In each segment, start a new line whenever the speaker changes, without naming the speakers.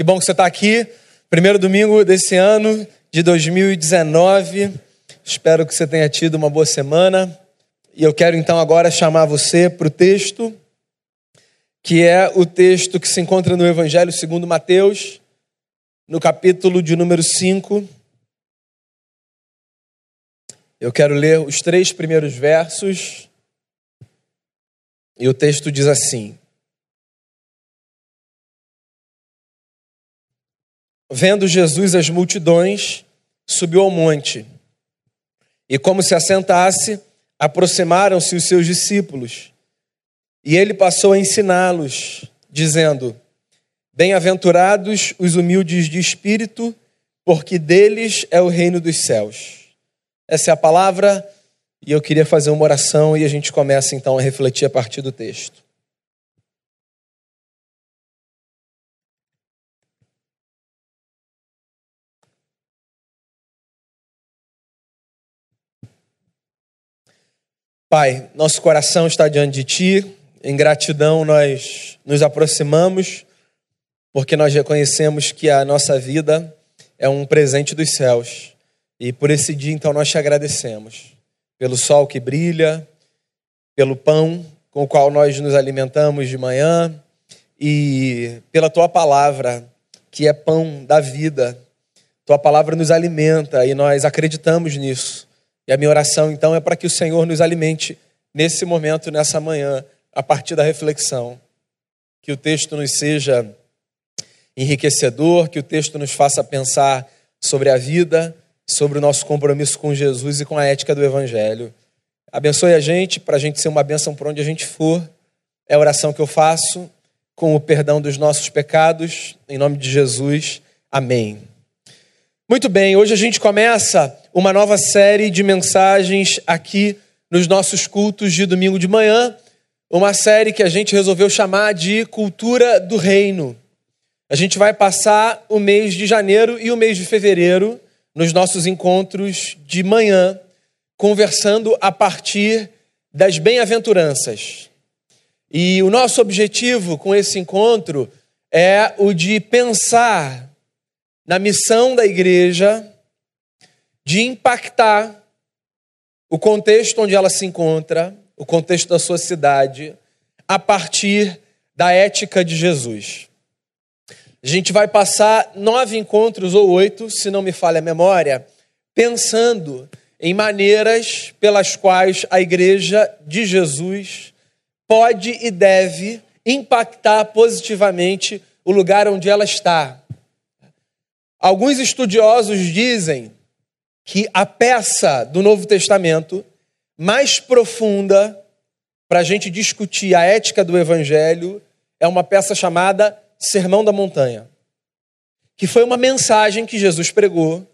Que bom que você está aqui. Primeiro domingo desse ano de 2019. Espero que você tenha tido uma boa semana. E eu quero então agora chamar você para o texto, que é o texto que se encontra no Evangelho segundo Mateus, no capítulo de número 5. Eu quero ler os três primeiros versos. E o texto diz assim: Vendo Jesus as multidões, subiu ao monte. E como se assentasse, aproximaram-se os seus discípulos. E ele passou a ensiná-los, dizendo: Bem-aventurados os humildes de espírito, porque deles é o reino dos céus. Essa é a palavra, e eu queria fazer uma oração e a gente começa então a refletir a partir do texto. Pai, nosso coração está diante de Ti, em gratidão nós nos aproximamos, porque nós reconhecemos que a nossa vida é um presente dos céus. E por esse dia, então, nós te agradecemos pelo sol que brilha, pelo pão com o qual nós nos alimentamos de manhã e pela tua palavra, que é pão da vida. Tua palavra nos alimenta e nós acreditamos nisso. E a minha oração, então, é para que o Senhor nos alimente nesse momento, nessa manhã, a partir da reflexão. Que o texto nos seja enriquecedor, que o texto nos faça pensar sobre a vida, sobre o nosso compromisso com Jesus e com a ética do Evangelho. Abençoe a gente, para a gente ser uma bênção por onde a gente for. É a oração que eu faço, com o perdão dos nossos pecados, em nome de Jesus. Amém. Muito bem, hoje a gente começa uma nova série de mensagens aqui nos nossos cultos de domingo de manhã, uma série que a gente resolveu chamar de Cultura do Reino. A gente vai passar o mês de janeiro e o mês de fevereiro nos nossos encontros de manhã, conversando a partir das bem-aventuranças. E o nosso objetivo com esse encontro é o de pensar na missão da igreja de impactar o contexto onde ela se encontra, o contexto da sua cidade, a partir da ética de Jesus. A gente vai passar nove encontros ou oito, se não me falha a memória, pensando em maneiras pelas quais a igreja de Jesus pode e deve impactar positivamente o lugar onde ela está, Alguns estudiosos dizem que a peça do Novo Testamento mais profunda para a gente discutir a ética do Evangelho é uma peça chamada Sermão da Montanha, que foi uma mensagem que Jesus pregou,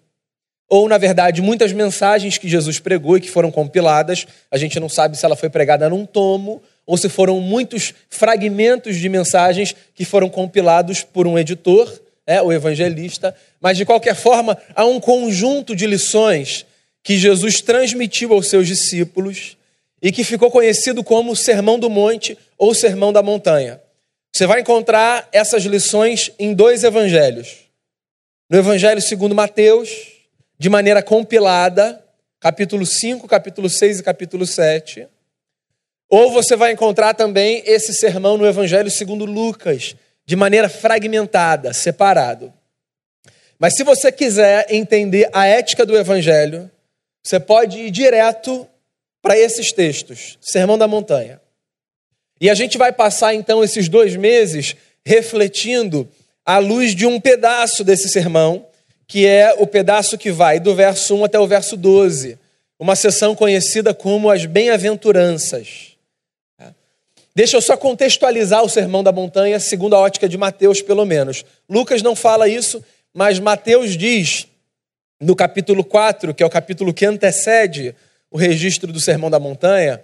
ou na verdade muitas mensagens que Jesus pregou e que foram compiladas. A gente não sabe se ela foi pregada num tomo ou se foram muitos fragmentos de mensagens que foram compilados por um editor é, o evangelista, mas de qualquer forma, há um conjunto de lições que Jesus transmitiu aos seus discípulos e que ficou conhecido como Sermão do Monte ou Sermão da Montanha. Você vai encontrar essas lições em dois evangelhos. No Evangelho segundo Mateus, de maneira compilada, capítulo 5, capítulo 6 e capítulo 7. Ou você vai encontrar também esse sermão no Evangelho segundo Lucas, de maneira fragmentada, separado. Mas se você quiser entender a ética do Evangelho, você pode ir direto para esses textos, Sermão da Montanha. E a gente vai passar então esses dois meses refletindo à luz de um pedaço desse sermão, que é o pedaço que vai do verso 1 até o verso 12, uma sessão conhecida como as Bem-aventuranças. Deixa eu só contextualizar o Sermão da Montanha, segundo a ótica de Mateus, pelo menos. Lucas não fala isso, mas Mateus diz, no capítulo 4, que é o capítulo que antecede o registro do Sermão da Montanha,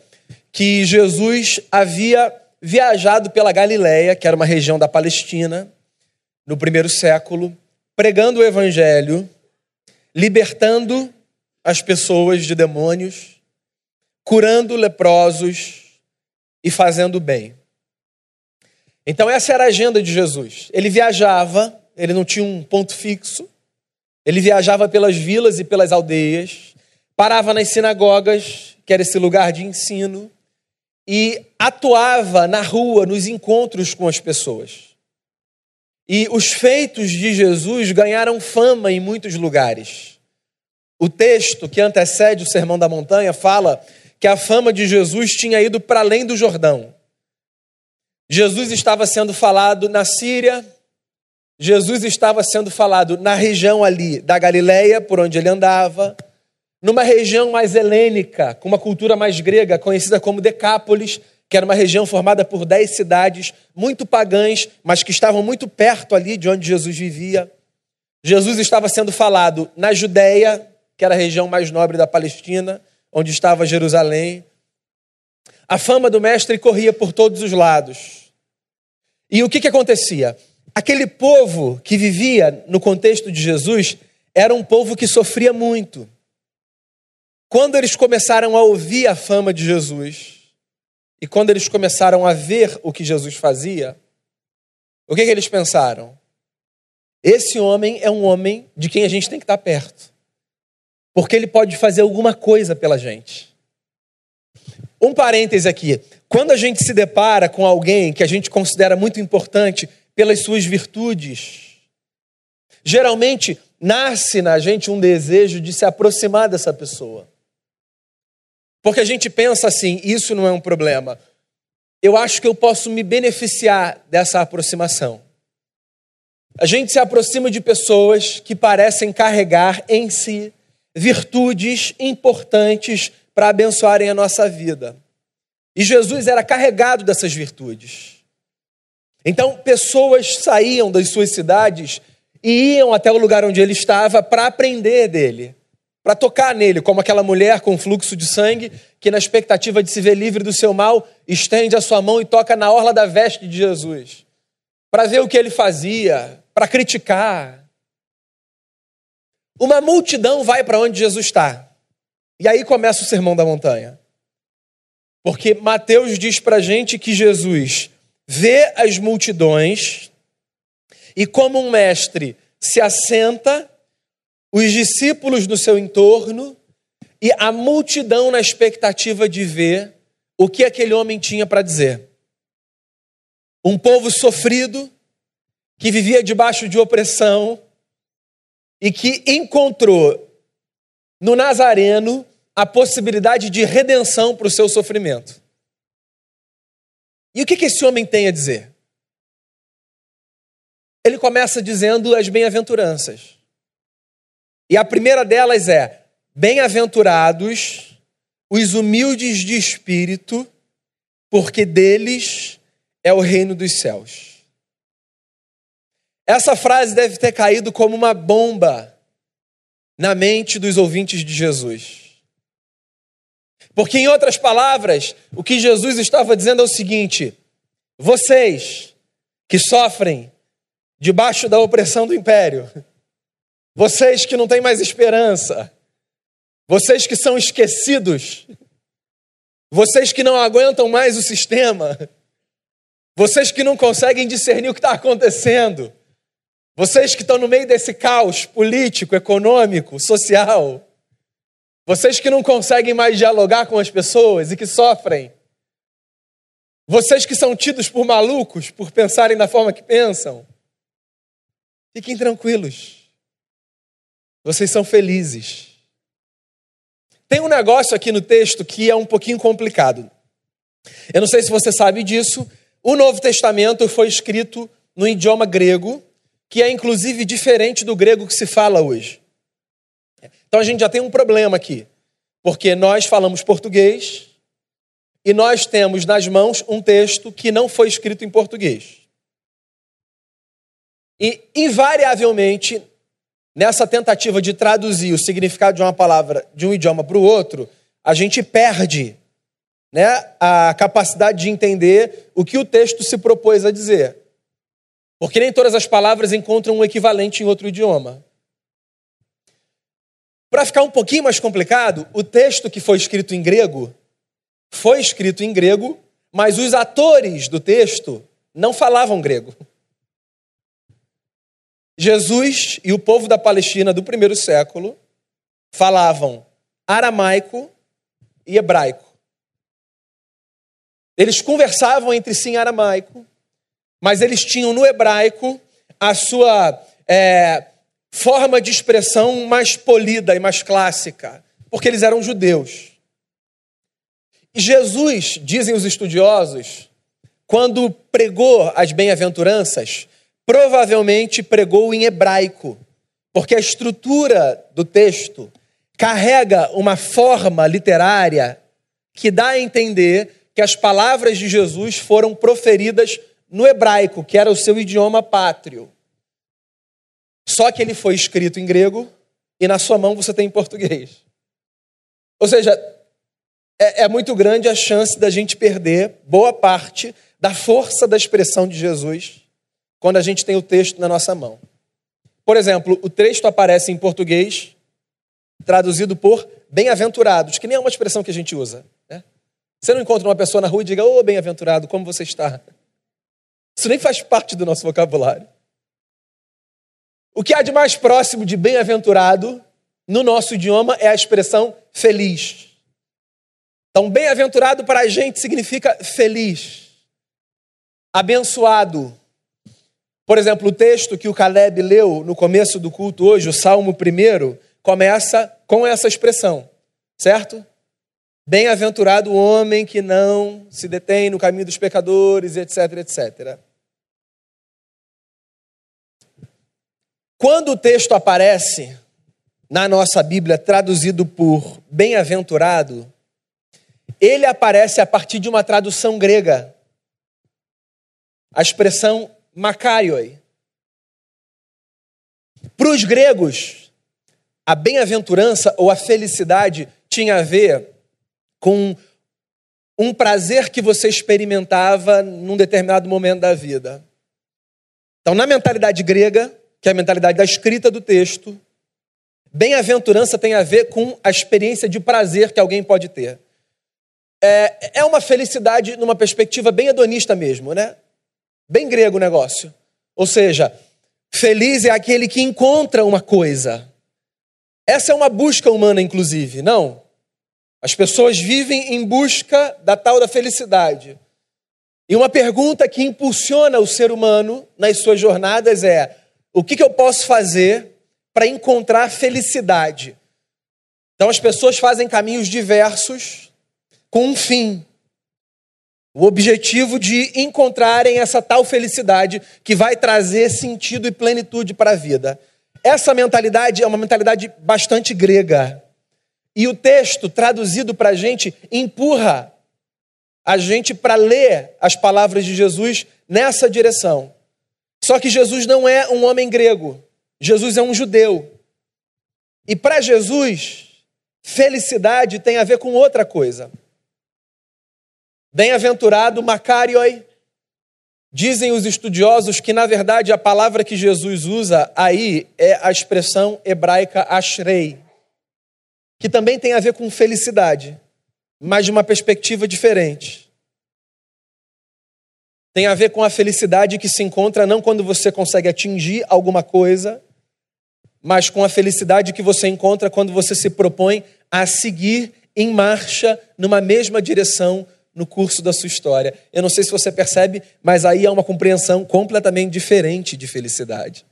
que Jesus havia viajado pela Galiléia, que era uma região da Palestina, no primeiro século, pregando o evangelho, libertando as pessoas de demônios, curando leprosos, e fazendo bem. Então, essa era a agenda de Jesus. Ele viajava ele não tinha um ponto fixo. Ele viajava pelas vilas e pelas aldeias, parava nas sinagogas, que era esse lugar de ensino, e atuava na rua, nos encontros com as pessoas. E os feitos de Jesus ganharam fama em muitos lugares. O texto que antecede o Sermão da Montanha fala que a fama de Jesus tinha ido para além do Jordão. Jesus estava sendo falado na Síria, Jesus estava sendo falado na região ali da Galileia, por onde ele andava, numa região mais helênica, com uma cultura mais grega, conhecida como Decápolis, que era uma região formada por dez cidades muito pagãs, mas que estavam muito perto ali de onde Jesus vivia. Jesus estava sendo falado na Judéia, que era a região mais nobre da Palestina, onde estava Jerusalém. A fama do mestre corria por todos os lados. E o que, que acontecia? Aquele povo que vivia no contexto de Jesus era um povo que sofria muito. Quando eles começaram a ouvir a fama de Jesus e quando eles começaram a ver o que Jesus fazia, o que, que eles pensaram? Esse homem é um homem de quem a gente tem que estar perto, porque ele pode fazer alguma coisa pela gente. Um parêntese aqui: quando a gente se depara com alguém que a gente considera muito importante pelas suas virtudes, geralmente nasce na gente um desejo de se aproximar dessa pessoa. Porque a gente pensa assim: isso não é um problema. Eu acho que eu posso me beneficiar dessa aproximação. A gente se aproxima de pessoas que parecem carregar em si virtudes importantes para abençoarem a nossa vida. E Jesus era carregado dessas virtudes. Então, pessoas saíam das suas cidades e iam até o lugar onde ele estava para aprender dele para tocar nele, como aquela mulher com fluxo de sangue, que na expectativa de se ver livre do seu mal, estende a sua mão e toca na orla da veste de Jesus, para ver o que ele fazia, para criticar. Uma multidão vai para onde Jesus está. E aí começa o sermão da montanha. Porque Mateus diz para gente que Jesus vê as multidões e, como um mestre, se assenta os discípulos no seu entorno e a multidão na expectativa de ver o que aquele homem tinha para dizer. Um povo sofrido, que vivia debaixo de opressão e que encontrou no Nazareno a possibilidade de redenção para o seu sofrimento. E o que, esse homem tem a dizer? Ele começa dizendo as bem-aventuranças. E a primeira delas é: Bem-aventurados os humildes de espírito, porque deles é o reino dos céus. Essa frase deve ter caído como uma bomba na mente dos ouvintes de Jesus. Porque, em outras palavras, o que Jesus estava dizendo é o seguinte: vocês que sofrem debaixo da opressão do império, vocês que não têm mais esperança. Vocês que são esquecidos. Vocês que não aguentam mais o sistema. Vocês que não conseguem discernir o que está acontecendo. Vocês que estão no meio desse caos político, econômico, social. Vocês que não conseguem mais dialogar com as pessoas e que sofrem. Vocês que são tidos por malucos por pensarem da forma que pensam. Fiquem tranquilos. Vocês são felizes. Tem um negócio aqui no texto que é um pouquinho complicado. Eu não sei se você sabe disso. O Novo Testamento foi escrito no idioma grego, que é inclusive diferente do grego que se fala hoje. Então a gente já tem um problema aqui, porque nós falamos português e nós temos nas mãos um texto que não foi escrito em português. E, invariavelmente, nessa tentativa de traduzir o significado de uma palavra de um idioma para o outro, a gente perde né, a capacidade de entender o que o texto se propôs a dizer. Porque nem todas as palavras encontram um equivalente em outro idioma. Para ficar um pouquinho mais complicado, o texto que foi escrito em grego foi escrito em grego, mas os atores do texto não falavam grego. Jesus e o povo da Palestina do primeiro século falavam aramaico e hebraico. Eles conversavam entre si em aramaico, mas eles tinham no hebraico a sua é, forma de expressão mais polida e mais clássica, porque eles eram judeus. E Jesus, dizem os estudiosos, quando pregou as bem-aventuranças, provavelmente pregou em hebraico, porque a estrutura do texto carrega uma forma literária que dá a entender que as palavras de Jesus foram proferidas no hebraico, que era o seu idioma pátrio. Só que ele foi escrito em grego e na sua mão você tem em português. Ou seja, é, é muito grande a chance da gente perder boa parte da força da expressão de Jesus quando a gente tem o texto na nossa mão. Por exemplo, o texto aparece em português traduzido por bem-aventurados, que nem é uma expressão que a gente usa. Né? Você não encontra uma pessoa na rua e diga, ô oh, bem-aventurado, como você está? Isso nem faz parte do nosso vocabulário. O que há de mais próximo de bem-aventurado no nosso idioma é a expressão feliz. Então, bem-aventurado para a gente significa feliz, abençoado. Por exemplo, o texto que o Caleb leu no começo do culto hoje, o Salmo 1, começa com essa expressão, certo? Bem-aventurado o homem que não se detém no caminho dos pecadores, etc, etc. Quando o texto aparece na nossa Bíblia traduzido por bem-aventurado, ele aparece a partir de uma tradução grega. A expressão makarioi. Para os gregos, a bem-aventurança ou a felicidade tinha a ver com um prazer que você experimentava num determinado momento da vida. Então, na mentalidade grega, que é a mentalidade da escrita do texto, bem-aventurança tem a ver com a experiência de prazer que alguém pode ter. É, é uma felicidade numa perspectiva bem hedonista mesmo, né? Bem grego o negócio. Ou seja, feliz é aquele que encontra uma coisa. Essa é uma busca humana, inclusive, não? As pessoas vivem em busca da tal da felicidade. E uma pergunta que impulsiona o ser humano nas suas jornadas é: o que, que eu posso fazer para encontrar felicidade? Então as pessoas fazem caminhos diversos com um fim. O objetivo de encontrarem essa tal felicidade que vai trazer sentido e plenitude para a vida. Essa mentalidade é uma mentalidade bastante grega. E o texto traduzido para a gente empurra a gente para ler as palavras de Jesus nessa direção. Só que Jesus não é um homem grego, Jesus é um judeu. E para Jesus, felicidade tem a ver com outra coisa. Bem-aventurado Macarioi. Dizem os estudiosos que, na verdade, a palavra que Jesus usa aí é a expressão hebraica ashrei, que também tem a ver com felicidade, mas de uma perspectiva diferente. Tem a ver com a felicidade que se encontra não quando você consegue atingir alguma coisa, mas com a felicidade que você encontra quando você se propõe a seguir em marcha numa mesma direção no curso da sua história. Eu não sei se você percebe, mas aí há uma compreensão completamente diferente de felicidade.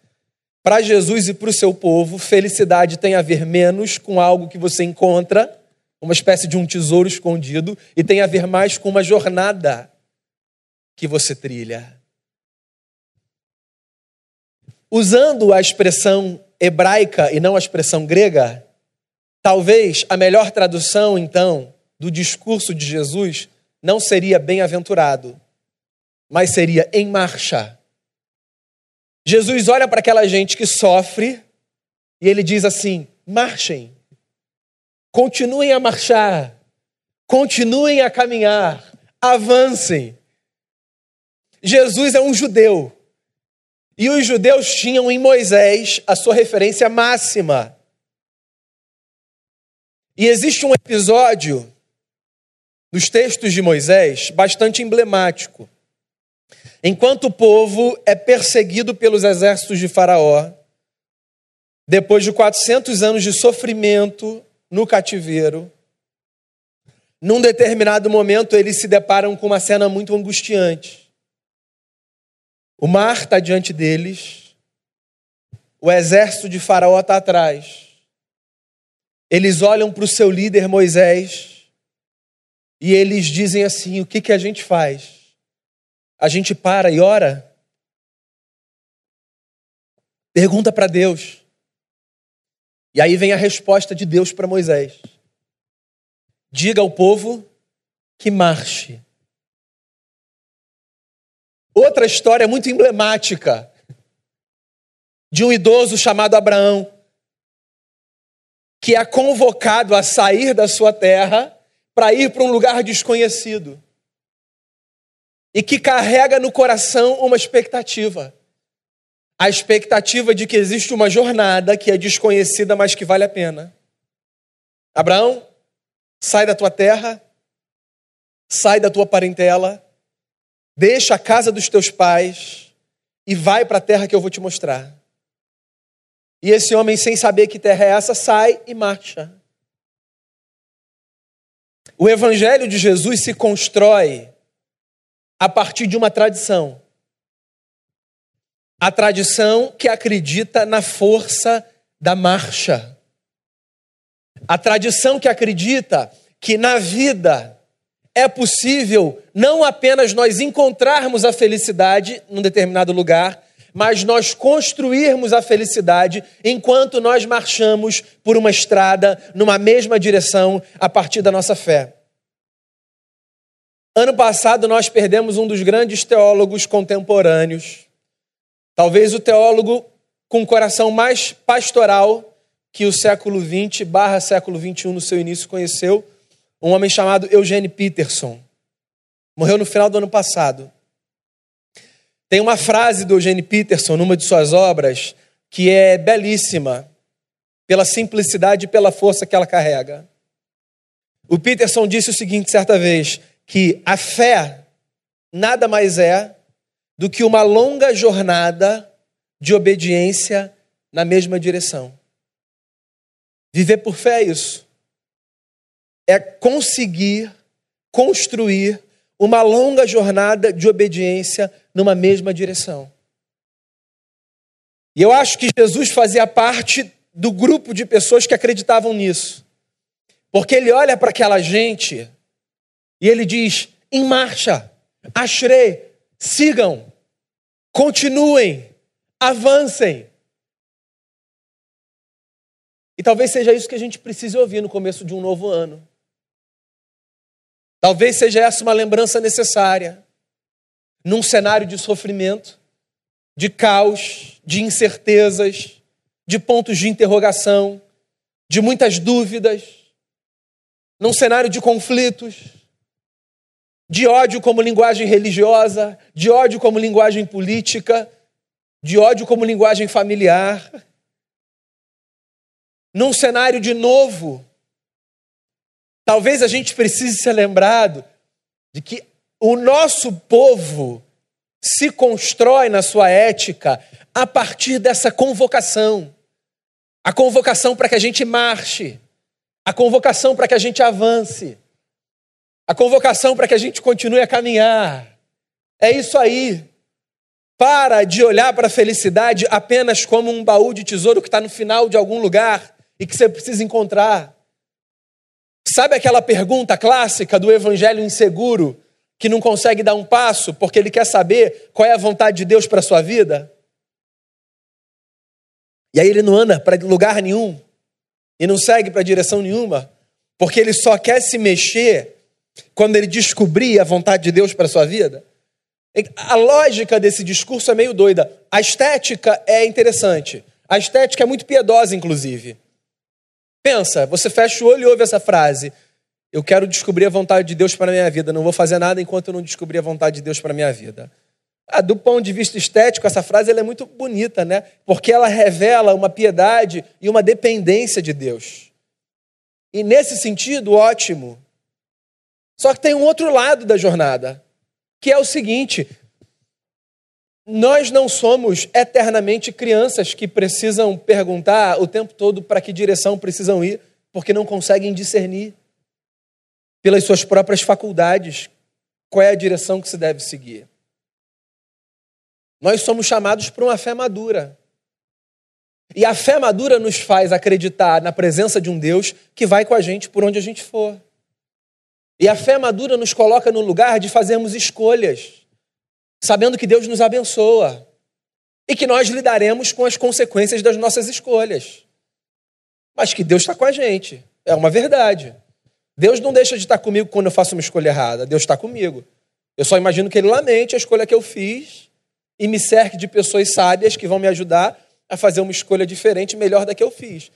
Para Jesus e para o seu povo, felicidade tem a ver menos com algo que você encontra, uma espécie de um tesouro escondido, e tem a ver mais com uma jornada que você trilha. Usando a expressão hebraica e não a expressão grega, talvez a melhor tradução, então, do discurso de Jesus não seria bem-aventurado, mas seria em marcha. Jesus olha para aquela gente que sofre e ele diz assim: marchem, continuem a marchar, continuem a caminhar, avancem. Jesus é um judeu. E os judeus tinham em Moisés a sua referência máxima. E existe um episódio nos textos de Moisés bastante emblemático. Enquanto o povo é perseguido pelos exércitos de Faraó, depois de 400 anos de sofrimento no cativeiro, num determinado momento eles se deparam com uma cena muito angustiante. O mar está diante deles, o exército de Faraó está atrás. Eles olham para o seu líder Moisés e eles dizem assim: o que, que a gente faz? A gente para e ora? Pergunta para Deus. E aí vem a resposta de Deus para Moisés: Diga ao povo que marche. Outra história muito emblemática de um idoso chamado Abraão, que é convocado a sair da sua terra para ir para um lugar desconhecido e que carrega no coração uma expectativa. A expectativa de que existe uma jornada que é desconhecida, mas que vale a pena. Abraão, sai da tua terra, sai da tua parentela, deixa a casa dos teus pais e vai para a terra que eu vou te mostrar. E esse homem, sem saber que terra é essa, sai e marcha. O evangelho de Jesus se constrói a partir de uma tradição. A tradição que acredita na força da marcha. A tradição que acredita que na vida é possível não apenas nós encontrarmos a felicidade num determinado lugar, mas nós construirmos a felicidade enquanto nós marchamos por uma estrada numa mesma direção a partir da nossa fé. Ano passado nós perdemos um dos grandes teólogos contemporâneos, talvez o teólogo com o coração mais pastoral que o século XX barra século XXI no seu início conheceu, um homem chamado Eugene Peterson. Morreu no final do ano passado. Tem uma frase do Eugene Peterson numa de suas obras que é belíssima, pela simplicidade e pela força que ela carrega. O Peterson disse o seguinte certa vez: que a fé nada mais é do que uma longa jornada de obediência na mesma direção. Viver por fé é isso. É conseguir construir uma longa jornada de obediência numa mesma direção. E eu acho que Jesus fazia parte do grupo de pessoas que acreditavam nisso. Porque ele olha para aquela gente e ele diz: em marcha, ashrei, sigam, continuem, avancem. E talvez seja isso que a gente precise ouvir no começo de um novo ano. Talvez seja essa uma lembrança necessária num cenário de sofrimento, de caos, de incertezas, de pontos de interrogação, de muitas dúvidas, num cenário de conflitos de ódio como linguagem religiosa, de ódio como linguagem política, de ódio como linguagem familiar. Num cenário de novo, talvez a gente precise ser lembrado de que o nosso povo se constrói na sua ética a partir dessa convocação. A convocação para que a gente marche, a convocação para que a gente avance a convocação para que a gente continue a caminhar. É isso aí. Para de olhar para a felicidade apenas como um baú de tesouro que está no final de algum lugar e que você precisa encontrar. Sabe aquela pergunta clássica do evangelho inseguro que não consegue dar um passo porque ele quer saber qual é a vontade de Deus para a sua vida? E aí ele não anda para lugar nenhum e não segue para direção nenhuma, porque ele só quer se mexer quando ele descobrir a vontade de Deus para a sua vida? A lógica desse discurso é meio doida. A estética é interessante. A estética é muito piedosa, inclusive. Pensa, você fecha o olho e ouve essa frase. Eu quero descobrir a vontade de Deus para a minha vida. Não vou fazer nada enquanto eu não descobrir a vontade de Deus para a minha vida. Ah, do ponto de vista estético, essa frase é muito bonita, né? Porque ela revela uma piedade e uma dependência de Deus. E nesse sentido, ótimo. Só que tem um outro lado da jornada, que é o seguinte: Nós não somos eternamente crianças que precisam perguntar o tempo todo para que direção precisam ir, porque não conseguem discernir pelas suas próprias faculdades qual é a direção que se deve seguir. Nós somos chamados para uma fé madura. E a fé madura nos faz acreditar na presença de um Deus que vai com a gente por onde a gente for. E a fé madura nos coloca no lugar de fazermos escolhas, sabendo que Deus nos abençoa e que nós lidaremos com as consequências das nossas escolhas. Mas que Deus está com a gente, é uma verdade. Deus não deixa de estar comigo quando eu faço uma escolha errada, Deus está comigo. Eu só imagino que Ele lamente a escolha que eu fiz e me cerque de pessoas sábias que vão me ajudar a fazer uma escolha diferente, melhor da que eu fiz.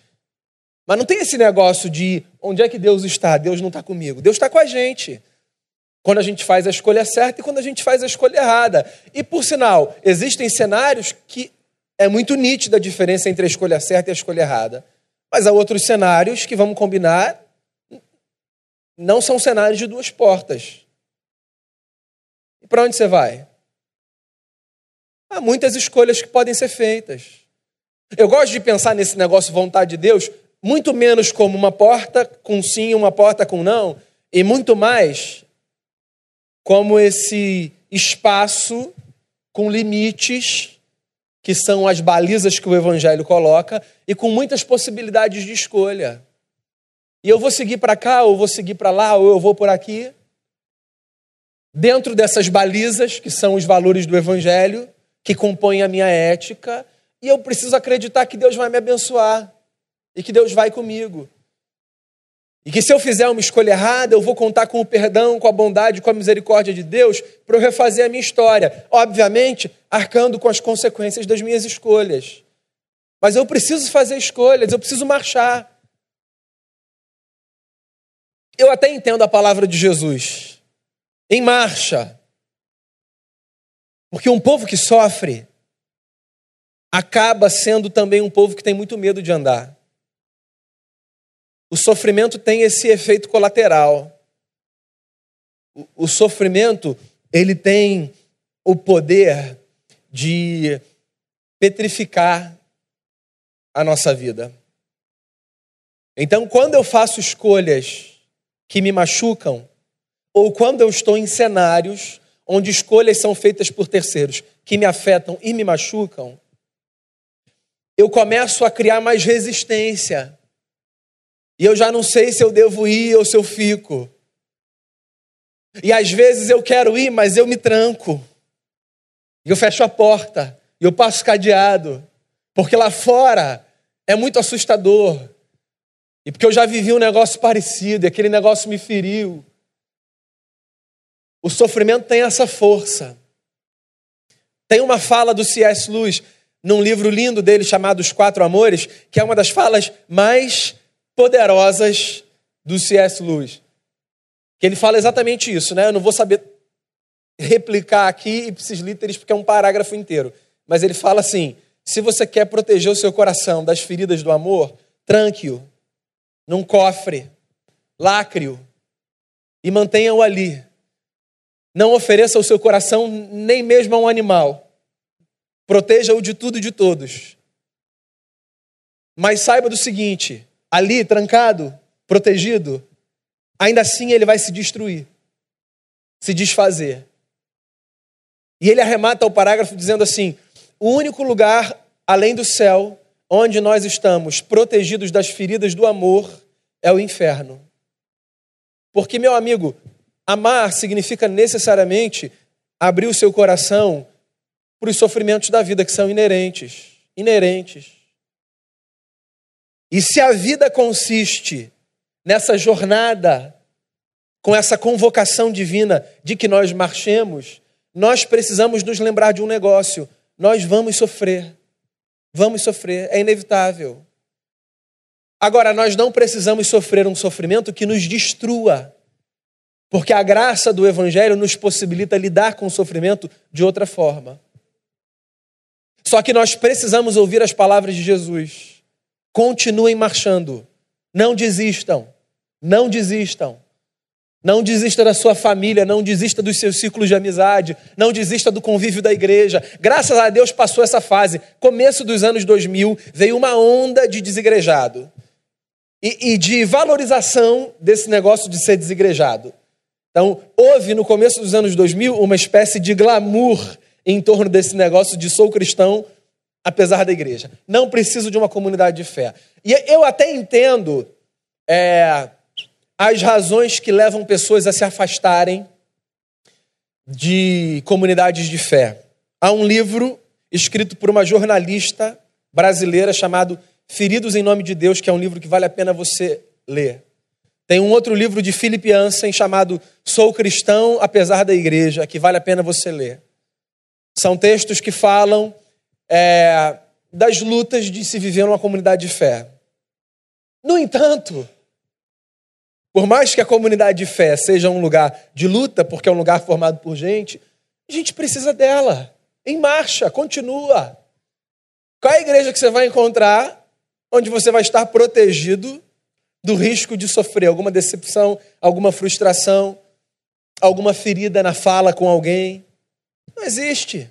Mas não tem esse negócio de onde é que Deus está? Deus não está comigo. Deus está com a gente. Quando a gente faz a escolha certa e quando a gente faz a escolha errada. E por sinal, existem cenários que é muito nítida a diferença entre a escolha certa e a escolha errada. Mas há outros cenários que, vamos combinar, não são cenários de duas portas. E para onde você vai? Há muitas escolhas que podem ser feitas. Eu gosto de pensar nesse negócio vontade de Deus muito menos como uma porta com sim, uma porta com não, e muito mais como esse espaço com limites que são as balizas que o evangelho coloca e com muitas possibilidades de escolha. E eu vou seguir para cá, ou vou seguir para lá, ou eu vou por aqui. Dentro dessas balizas, que são os valores do evangelho, que compõem a minha ética, e eu preciso acreditar que Deus vai me abençoar e que Deus vai comigo. E que se eu fizer uma escolha errada, eu vou contar com o perdão, com a bondade, com a misericórdia de Deus para eu refazer a minha história. Obviamente, arcando com as consequências das minhas escolhas. Mas eu preciso fazer escolhas, eu preciso marchar. Eu até entendo a palavra de Jesus. Em marcha. Porque um povo que sofre acaba sendo também um povo que tem muito medo de andar. O sofrimento tem esse efeito colateral. O, o sofrimento, ele tem o poder de petrificar a nossa vida. Então, quando eu faço escolhas que me machucam, ou quando eu estou em cenários onde escolhas são feitas por terceiros que me afetam e me machucam, eu começo a criar mais resistência. E eu já não sei se eu devo ir ou se eu fico. E às vezes eu quero ir, mas eu me tranco. E eu fecho a porta. E eu passo cadeado. Porque lá fora é muito assustador. E porque eu já vivi um negócio parecido, e aquele negócio me feriu. O sofrimento tem essa força. Tem uma fala do C.S. Lewis num livro lindo dele chamado Os Quatro Amores, que é uma das falas mais poderosas do C.S. Lewis. Que ele fala exatamente isso, né? Eu não vou saber replicar aqui ipsis literis porque é um parágrafo inteiro. Mas ele fala assim: se você quer proteger o seu coração das feridas do amor, tranque-o num cofre, lacre-o e mantenha-o ali. Não ofereça o seu coração nem mesmo a um animal Proteja-o de tudo e de todos. Mas saiba do seguinte: ali, trancado, protegido, ainda assim ele vai se destruir, se desfazer. E ele arremata o parágrafo dizendo assim: o único lugar além do céu onde nós estamos protegidos das feridas do amor é o inferno. Porque, meu amigo, amar significa necessariamente abrir o seu coração para os sofrimentos da vida que são inerentes. Inerentes. E se a vida consiste nessa jornada, com essa convocação divina de que nós marchemos, nós precisamos nos lembrar de um negócio: nós vamos sofrer. Vamos sofrer, é inevitável. Agora, nós não precisamos sofrer um sofrimento que nos destrua, porque a graça do Evangelho nos possibilita lidar com o sofrimento de outra forma. Só que nós precisamos ouvir as palavras de Jesus. Continuem marchando. Não desistam. Não desistam. Não desista da sua família, não desista dos seus círculos de amizade, não desista do convívio da igreja. Graças a Deus passou essa fase. Começo dos anos 2000 veio uma onda de desigrejado e, e de valorização desse negócio de ser desigrejado. Então, houve no começo dos anos 2000 uma espécie de glamour em torno desse negócio de sou cristão, apesar da igreja. Não preciso de uma comunidade de fé. E eu até entendo é, as razões que levam pessoas a se afastarem de comunidades de fé. Há um livro escrito por uma jornalista brasileira chamado Feridos em Nome de Deus, que é um livro que vale a pena você ler. Tem um outro livro de Philip Ansem chamado Sou Cristão apesar da Igreja, que vale a pena você ler. São textos que falam é, das lutas de se viver numa comunidade de fé. No entanto, por mais que a comunidade de fé seja um lugar de luta, porque é um lugar formado por gente, a gente precisa dela. Em marcha, continua. Qual é a igreja que você vai encontrar onde você vai estar protegido do risco de sofrer alguma decepção, alguma frustração, alguma ferida na fala com alguém? Não existe.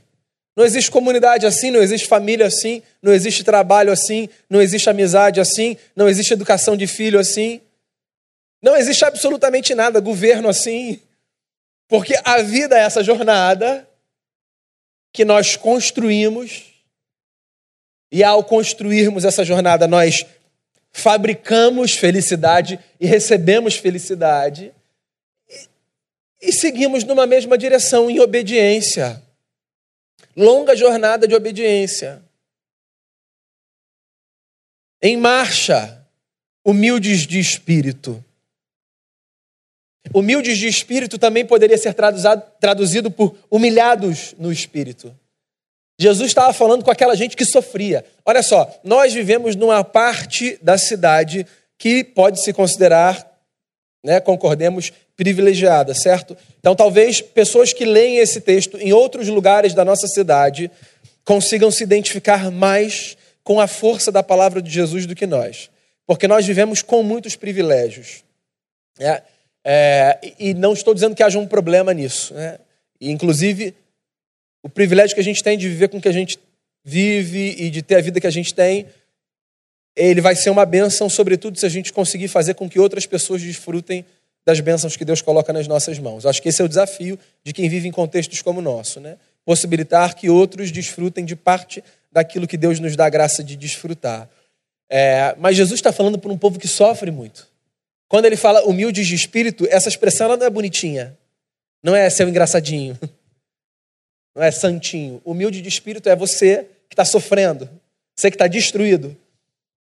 Não existe comunidade assim, não existe família assim, não existe trabalho assim, não existe amizade assim, não existe educação de filho assim. Não existe absolutamente nada, governo assim, porque a vida é essa jornada que nós construímos, e ao construirmos essa jornada, nós fabricamos felicidade e recebemos felicidade, e, e seguimos numa mesma direção, em obediência. Longa jornada de obediência. Em marcha, humildes de espírito. Humildes de espírito também poderia ser traduzido por humilhados no espírito. Jesus estava falando com aquela gente que sofria. Olha só, nós vivemos numa parte da cidade que pode se considerar, né, concordemos, privilegiada, certo? Então, talvez pessoas que leem esse texto em outros lugares da nossa cidade consigam se identificar mais com a força da palavra de Jesus do que nós, porque nós vivemos com muitos privilégios. É, é, e não estou dizendo que haja um problema nisso. Né? E, inclusive, o privilégio que a gente tem de viver com o que a gente vive e de ter a vida que a gente tem, ele vai ser uma bênção, sobretudo se a gente conseguir fazer com que outras pessoas desfrutem das bênçãos que Deus coloca nas nossas mãos. Acho que esse é o desafio de quem vive em contextos como o nosso, né? Possibilitar que outros desfrutem de parte daquilo que Deus nos dá a graça de desfrutar. É, mas Jesus está falando para um povo que sofre muito. Quando ele fala humildes de espírito, essa expressão ela não é bonitinha. Não é seu engraçadinho. Não é santinho. Humilde de espírito é você que está sofrendo. Você que está destruído.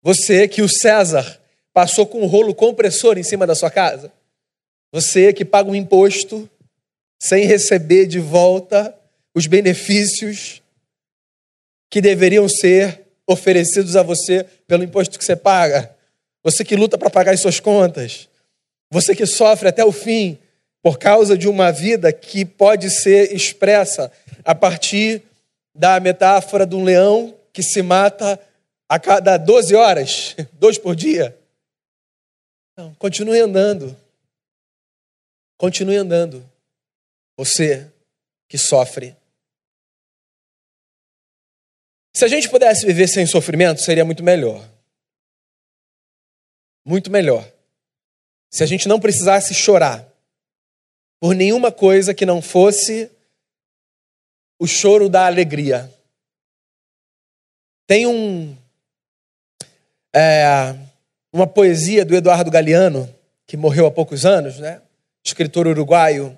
Você que o César passou com um rolo compressor em cima da sua casa. Você que paga um imposto sem receber de volta os benefícios que deveriam ser oferecidos a você pelo imposto que você paga. Você que luta para pagar as suas contas. Você que sofre até o fim por causa de uma vida que pode ser expressa a partir da metáfora de um leão que se mata a cada 12 horas, dois por dia. Não, continue andando. Continue andando. Você que sofre. Se a gente pudesse viver sem sofrimento, seria muito melhor muito melhor. Se a gente não precisasse chorar por nenhuma coisa que não fosse o choro da alegria. Tem um é, uma poesia do Eduardo Galeano, que morreu há poucos anos, né? escritor uruguaio,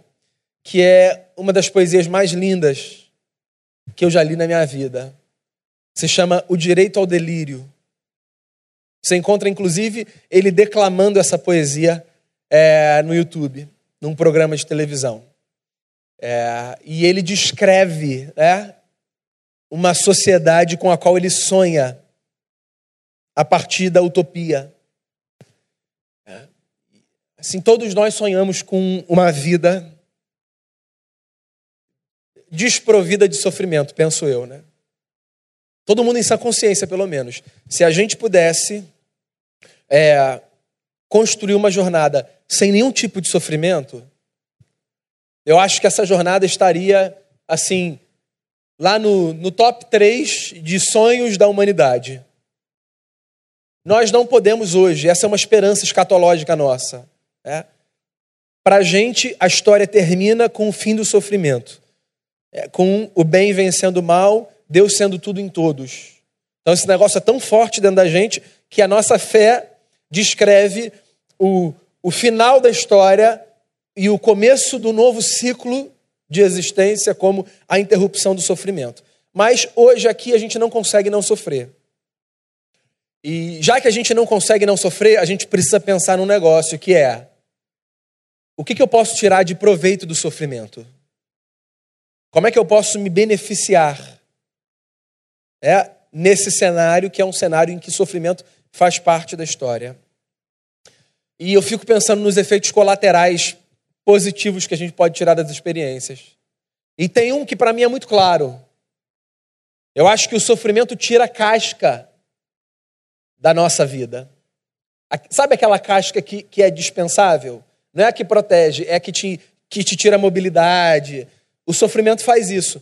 que é uma das poesias mais lindas que eu já li na minha vida. Se chama O Direito ao Delírio. Você encontra, inclusive, ele declamando essa poesia é, no YouTube, num programa de televisão. É, e ele descreve né, uma sociedade com a qual ele sonha a partir da utopia. É, assim, todos nós sonhamos com uma vida desprovida de sofrimento, penso eu, né? Todo mundo em sua consciência, pelo menos. Se a gente pudesse é, construir uma jornada sem nenhum tipo de sofrimento, eu acho que essa jornada estaria, assim, lá no, no top 3 de sonhos da humanidade. Nós não podemos hoje, essa é uma esperança escatológica nossa. Né? Para a gente, a história termina com o fim do sofrimento, é, com o bem vencendo o mal, Deus sendo tudo em todos. Então, esse negócio é tão forte dentro da gente que a nossa fé descreve o, o final da história e o começo do novo ciclo de existência como a interrupção do sofrimento. Mas hoje aqui a gente não consegue não sofrer. E já que a gente não consegue não sofrer, a gente precisa pensar num negócio que é: o que, que eu posso tirar de proveito do sofrimento? Como é que eu posso me beneficiar? É nesse cenário que é um cenário em que sofrimento faz parte da história. E eu fico pensando nos efeitos colaterais positivos que a gente pode tirar das experiências. E tem um que para mim é muito claro. Eu acho que o sofrimento tira casca da nossa vida. Sabe aquela casca que, que é dispensável? Não é a que protege, é a que te, que te tira a mobilidade. O sofrimento faz isso.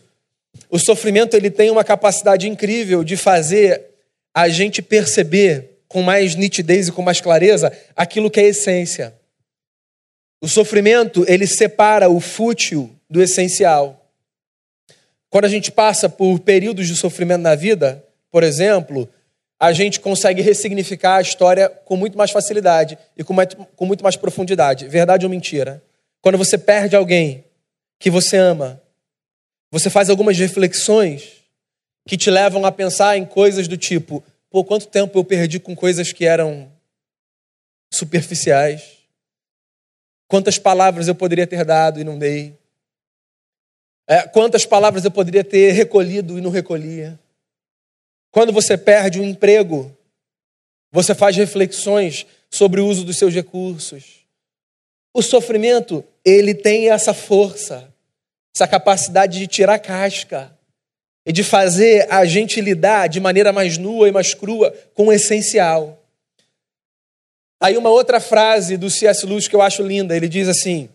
O sofrimento ele tem uma capacidade incrível de fazer a gente perceber com mais nitidez e com mais clareza aquilo que é essência. O sofrimento, ele separa o fútil do essencial. Quando a gente passa por períodos de sofrimento na vida, por exemplo, a gente consegue ressignificar a história com muito mais facilidade e com, mais, com muito mais profundidade. Verdade ou mentira? Quando você perde alguém que você ama, você faz algumas reflexões que te levam a pensar em coisas do tipo: Pô, quanto tempo eu perdi com coisas que eram superficiais? Quantas palavras eu poderia ter dado e não dei? É, quantas palavras eu poderia ter recolhido e não recolhia? Quando você perde um emprego, você faz reflexões sobre o uso dos seus recursos. O sofrimento, ele tem essa força, essa capacidade de tirar casca e de fazer a gente lidar de maneira mais nua e mais crua com o essencial. Aí uma outra frase do C.S. Lewis que eu acho linda, ele diz assim: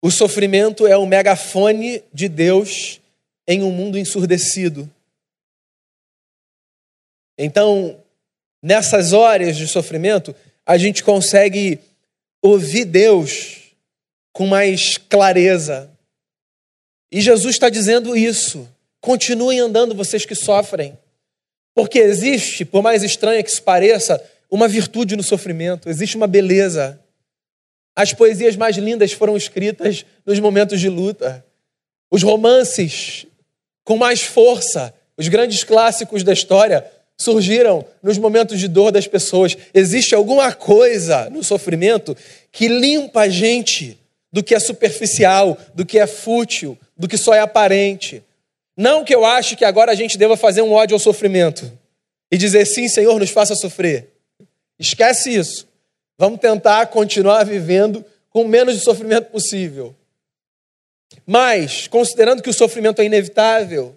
O sofrimento é o megafone de Deus em um mundo ensurdecido. Então, nessas horas de sofrimento, a gente consegue ouvir Deus com mais clareza, e Jesus está dizendo isso. Continuem andando, vocês que sofrem. Porque existe, por mais estranha que isso pareça, uma virtude no sofrimento, existe uma beleza. As poesias mais lindas foram escritas nos momentos de luta. Os romances com mais força, os grandes clássicos da história, surgiram nos momentos de dor das pessoas. Existe alguma coisa no sofrimento que limpa a gente do que é superficial, do que é fútil, do que só é aparente. Não que eu ache que agora a gente deva fazer um ódio ao sofrimento e dizer sim, Senhor, nos faça sofrer. Esquece isso. Vamos tentar continuar vivendo com o menos de sofrimento possível. Mas, considerando que o sofrimento é inevitável,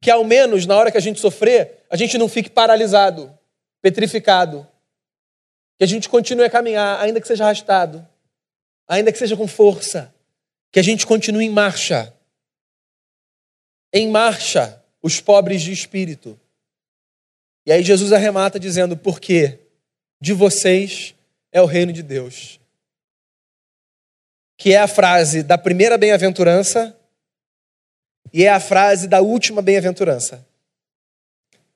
que ao menos na hora que a gente sofrer, a gente não fique paralisado, petrificado. Que a gente continue a caminhar, ainda que seja arrastado, ainda que seja com força. Que a gente continue em marcha em marcha os pobres de espírito. E aí Jesus arremata dizendo: Porque de vocês é o reino de Deus. Que é a frase da primeira bem-aventurança e é a frase da última bem-aventurança.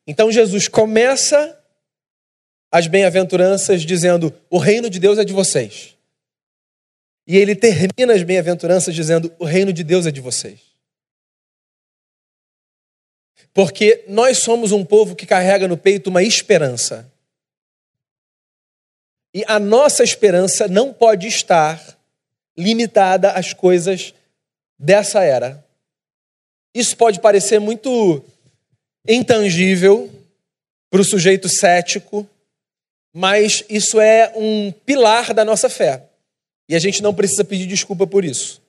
Então Jesus começa as bem-aventuranças dizendo: O reino de Deus é de vocês. E ele termina as bem-aventuranças dizendo: O reino de Deus é de vocês. Porque nós somos um povo que carrega no peito uma esperança. E a nossa esperança não pode estar limitada às coisas dessa era. Isso pode parecer muito intangível para o sujeito cético, mas isso é um pilar da nossa fé. E a gente não precisa pedir desculpa por isso.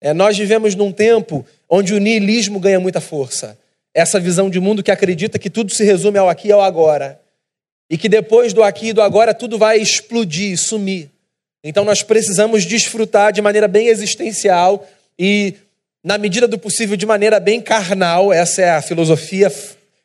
É, nós vivemos num tempo onde o niilismo ganha muita força essa visão de mundo que acredita que tudo se resume ao aqui e ao agora. e que depois do aqui e do agora tudo vai explodir, sumir. Então nós precisamos desfrutar de maneira bem existencial e, na medida do possível, de maneira bem carnal. Essa é a filosofia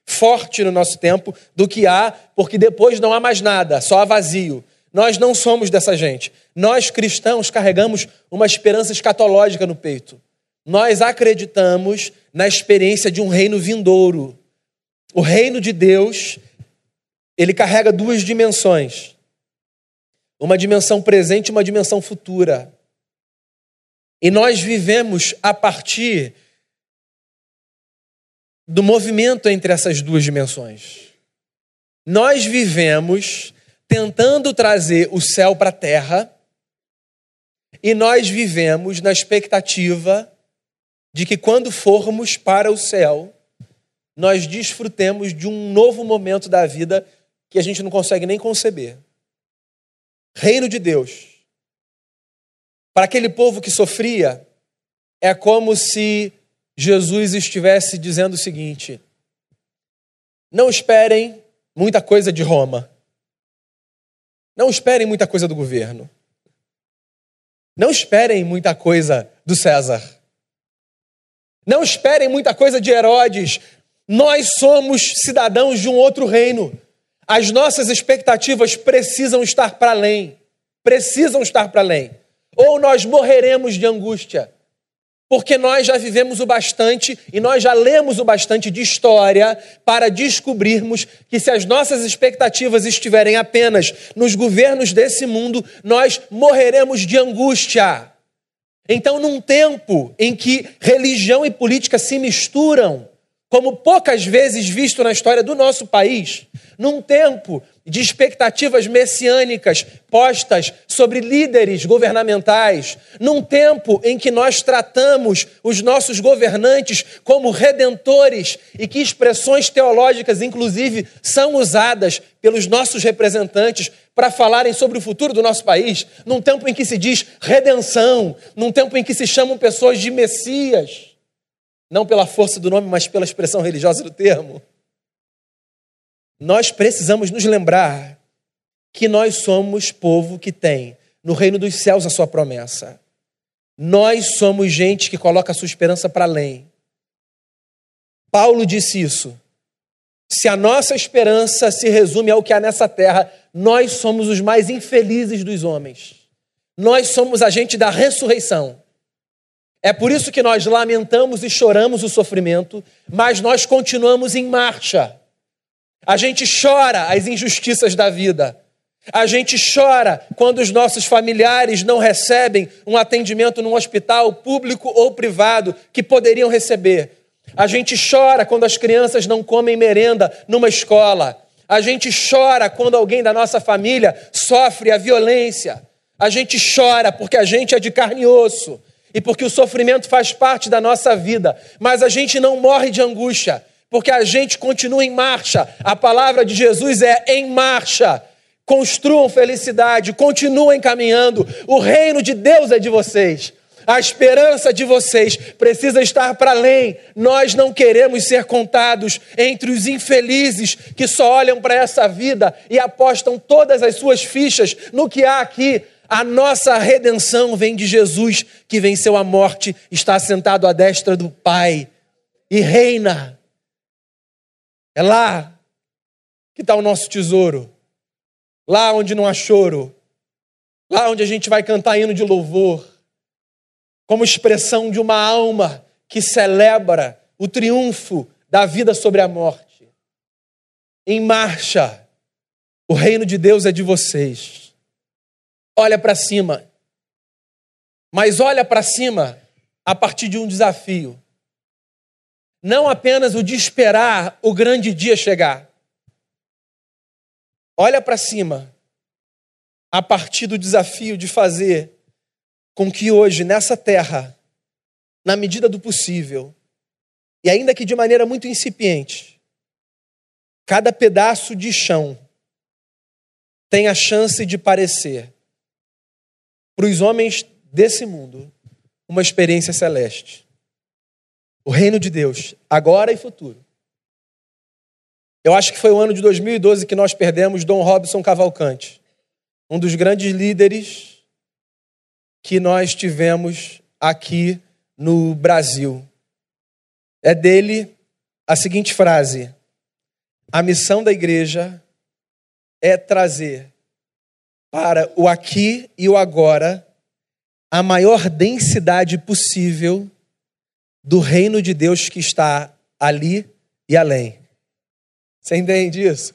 forte no nosso tempo do que há, porque depois não há mais nada, só há vazio. Nós não somos dessa gente. Nós cristãos carregamos uma esperança escatológica no peito. Nós acreditamos na experiência de um reino vindouro. O reino de Deus, ele carrega duas dimensões. Uma dimensão presente e uma dimensão futura. E nós vivemos a partir do movimento entre essas duas dimensões. Nós vivemos tentando trazer o céu para a terra e nós vivemos na expectativa de que quando formos para o céu, nós desfrutemos de um novo momento da vida que a gente não consegue nem conceber. Reino de Deus. Para aquele povo que sofria, é como se Jesus estivesse dizendo o seguinte: não esperem muita coisa de Roma. Não esperem muita coisa do governo. Não esperem muita coisa do César. Não esperem muita coisa de Herodes. Nós somos cidadãos de um outro reino. As nossas expectativas precisam estar para além. Precisam estar para além. Ou nós morreremos de angústia porque nós já vivemos o bastante e nós já lemos o bastante de história para descobrirmos que se as nossas expectativas estiverem apenas nos governos desse mundo, nós morreremos de angústia. Então, num tempo em que religião e política se misturam, como poucas vezes visto na história do nosso país, num tempo de expectativas messiânicas postas sobre líderes governamentais, num tempo em que nós tratamos os nossos governantes como redentores e que expressões teológicas, inclusive, são usadas pelos nossos representantes para falarem sobre o futuro do nosso país, num tempo em que se diz redenção, num tempo em que se chamam pessoas de Messias, não pela força do nome, mas pela expressão religiosa do termo nós precisamos nos lembrar que nós somos povo que tem no reino dos céus a sua promessa. Nós somos gente que coloca a sua esperança para além. Paulo disse isso. Se a nossa esperança se resume ao que há nessa terra, nós somos os mais infelizes dos homens. Nós somos a gente da ressurreição. É por isso que nós lamentamos e choramos o sofrimento, mas nós continuamos em marcha. A gente chora as injustiças da vida. A gente chora quando os nossos familiares não recebem um atendimento num hospital público ou privado que poderiam receber. A gente chora quando as crianças não comem merenda numa escola. A gente chora quando alguém da nossa família sofre a violência. A gente chora porque a gente é de carne e osso e porque o sofrimento faz parte da nossa vida. Mas a gente não morre de angústia porque a gente continua em marcha. A palavra de Jesus é em marcha. Construam felicidade, continuem caminhando. O reino de Deus é de vocês. A esperança de vocês precisa estar para além. Nós não queremos ser contados entre os infelizes que só olham para essa vida e apostam todas as suas fichas no que há aqui. A nossa redenção vem de Jesus, que venceu a morte, está sentado à destra do Pai e reina. É lá que está o nosso tesouro. Lá onde não há choro. Lá onde a gente vai cantar hino de louvor. Como expressão de uma alma que celebra o triunfo da vida sobre a morte. Em marcha. O reino de Deus é de vocês. Olha para cima. Mas olha para cima a partir de um desafio não apenas o de esperar o grande dia chegar. Olha para cima, a partir do desafio de fazer com que hoje, nessa terra, na medida do possível, e ainda que de maneira muito incipiente, cada pedaço de chão tenha a chance de parecer, para os homens desse mundo, uma experiência celeste o reino de Deus, agora e futuro. Eu acho que foi o ano de 2012 que nós perdemos Dom Robson Cavalcante, um dos grandes líderes que nós tivemos aqui no Brasil. É dele a seguinte frase: A missão da igreja é trazer para o aqui e o agora a maior densidade possível do reino de Deus que está ali e além. Você entende isso?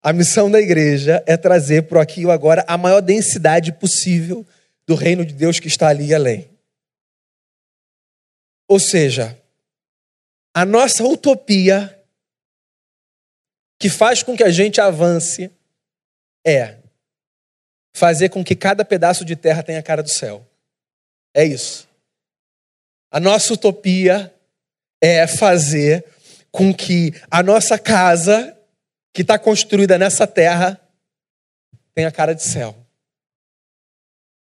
A missão da igreja é trazer para o aqui e o agora a maior densidade possível do reino de Deus que está ali e além. Ou seja, a nossa utopia que faz com que a gente avance é fazer com que cada pedaço de terra tenha a cara do céu. É isso. A nossa utopia é fazer com que a nossa casa, que está construída nessa terra, tenha a cara de céu.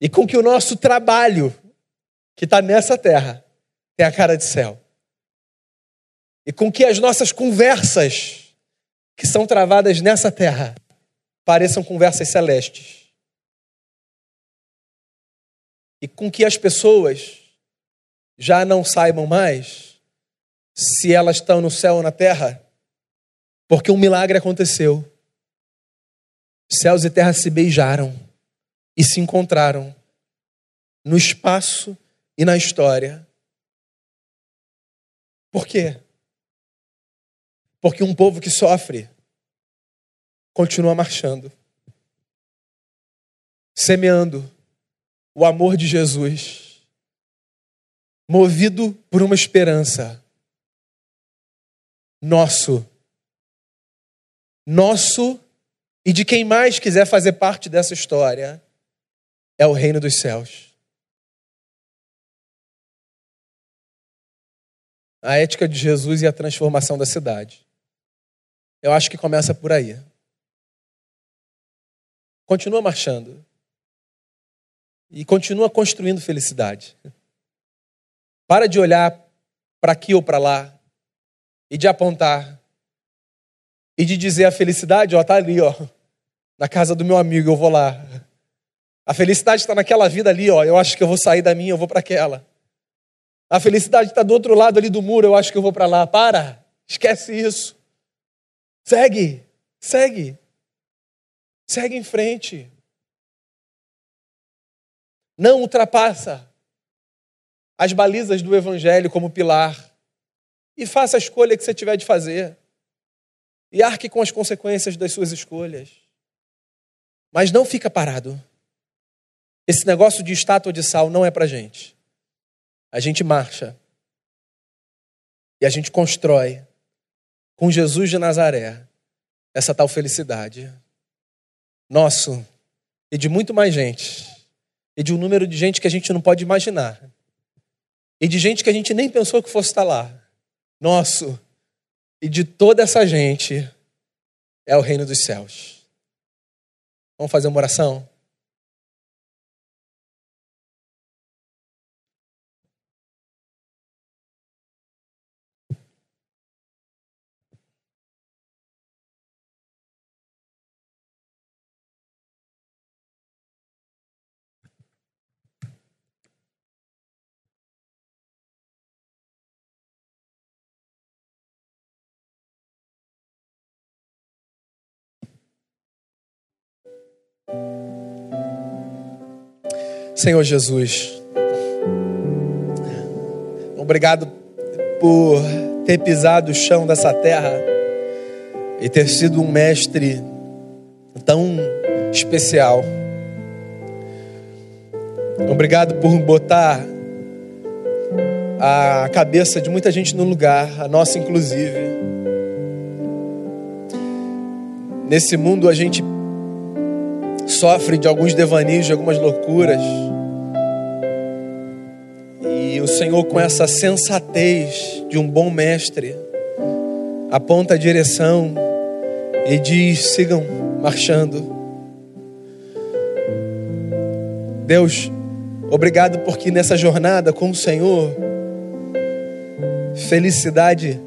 E com que o nosso trabalho, que está nessa terra, tenha a cara de céu. E com que as nossas conversas, que são travadas nessa terra, pareçam conversas celestes. E com que as pessoas já não saibam mais se elas estão no céu ou na terra, porque um milagre aconteceu. Céus e terra se beijaram e se encontraram no espaço e na história. Por quê? Porque um povo que sofre continua marchando, semeando o amor de Jesus, movido por uma esperança nosso. Nosso e de quem mais quiser fazer parte dessa história é o reino dos céus. A ética de Jesus e a transformação da cidade. Eu acho que começa por aí. Continua marchando. E continua construindo felicidade. Para de olhar para aqui ou para lá e de apontar e de dizer a felicidade, ó, tá ali, ó, na casa do meu amigo, eu vou lá. A felicidade está naquela vida ali, ó, eu acho que eu vou sair da minha, eu vou para aquela. A felicidade está do outro lado ali do muro, eu acho que eu vou para lá. Para, esquece isso. Segue, segue. Segue em frente. Não ultrapassa as balizas do evangelho como pilar e faça a escolha que você tiver de fazer. E arque com as consequências das suas escolhas. Mas não fica parado. Esse negócio de estátua de sal não é para gente. A gente marcha. E a gente constrói com Jesus de Nazaré essa tal felicidade. Nosso e de muito mais gente. E de um número de gente que a gente não pode imaginar. E de gente que a gente nem pensou que fosse estar lá nosso e de toda essa gente é o reino dos céus. Vamos fazer uma oração? Senhor Jesus, obrigado por ter pisado o chão dessa terra e ter sido um mestre tão especial. Obrigado por botar a cabeça de muita gente no lugar, a nossa inclusive. Nesse mundo a gente sofre de alguns devaneios, de algumas loucuras. Senhor, com essa sensatez de um bom mestre, aponta a direção e diz: sigam marchando. Deus, obrigado porque nessa jornada com o Senhor, felicidade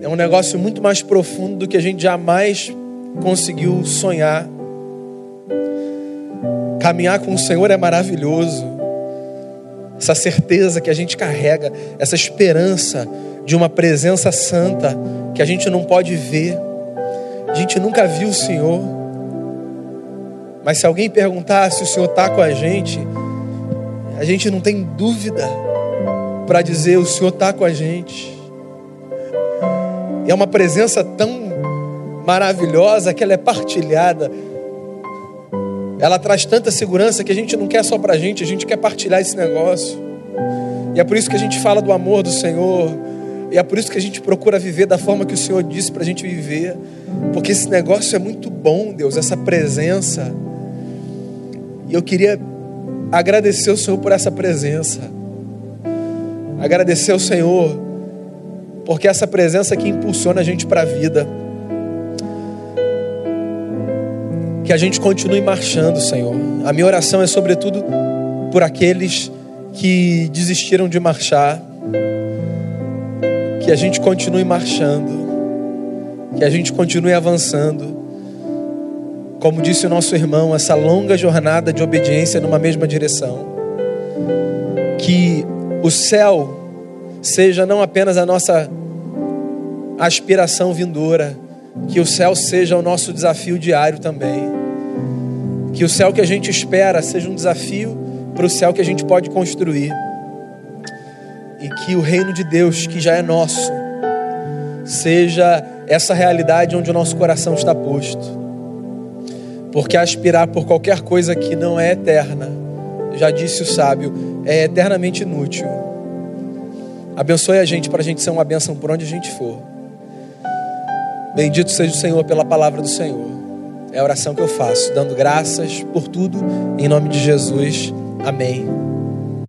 é um negócio muito mais profundo do que a gente jamais conseguiu sonhar. Caminhar com o Senhor é maravilhoso. Essa certeza que a gente carrega, essa esperança de uma presença santa que a gente não pode ver. A gente nunca viu o Senhor. Mas se alguém perguntar se o Senhor está com a gente, a gente não tem dúvida para dizer: o Senhor está com a gente. É uma presença tão maravilhosa que ela é partilhada. Ela traz tanta segurança que a gente não quer só para a gente, a gente quer partilhar esse negócio. E é por isso que a gente fala do amor do Senhor. E é por isso que a gente procura viver da forma que o Senhor disse para a gente viver. Porque esse negócio é muito bom, Deus, essa presença. E eu queria agradecer o Senhor por essa presença. Agradecer ao Senhor, porque essa presença que impulsiona a gente para a vida. Que a gente continue marchando, Senhor. A minha oração é sobretudo por aqueles que desistiram de marchar. Que a gente continue marchando. Que a gente continue avançando. Como disse o nosso irmão, essa longa jornada de obediência numa mesma direção. Que o céu seja não apenas a nossa aspiração vindoura, que o céu seja o nosso desafio diário também. Que o céu que a gente espera seja um desafio para o céu que a gente pode construir. E que o reino de Deus, que já é nosso, seja essa realidade onde o nosso coração está posto. Porque aspirar por qualquer coisa que não é eterna, já disse o sábio, é eternamente inútil. Abençoe a gente para a gente ser uma bênção por onde a gente for. Bendito seja o Senhor pela palavra do Senhor. É a oração que eu faço, dando graças por tudo, em nome de Jesus. Amém.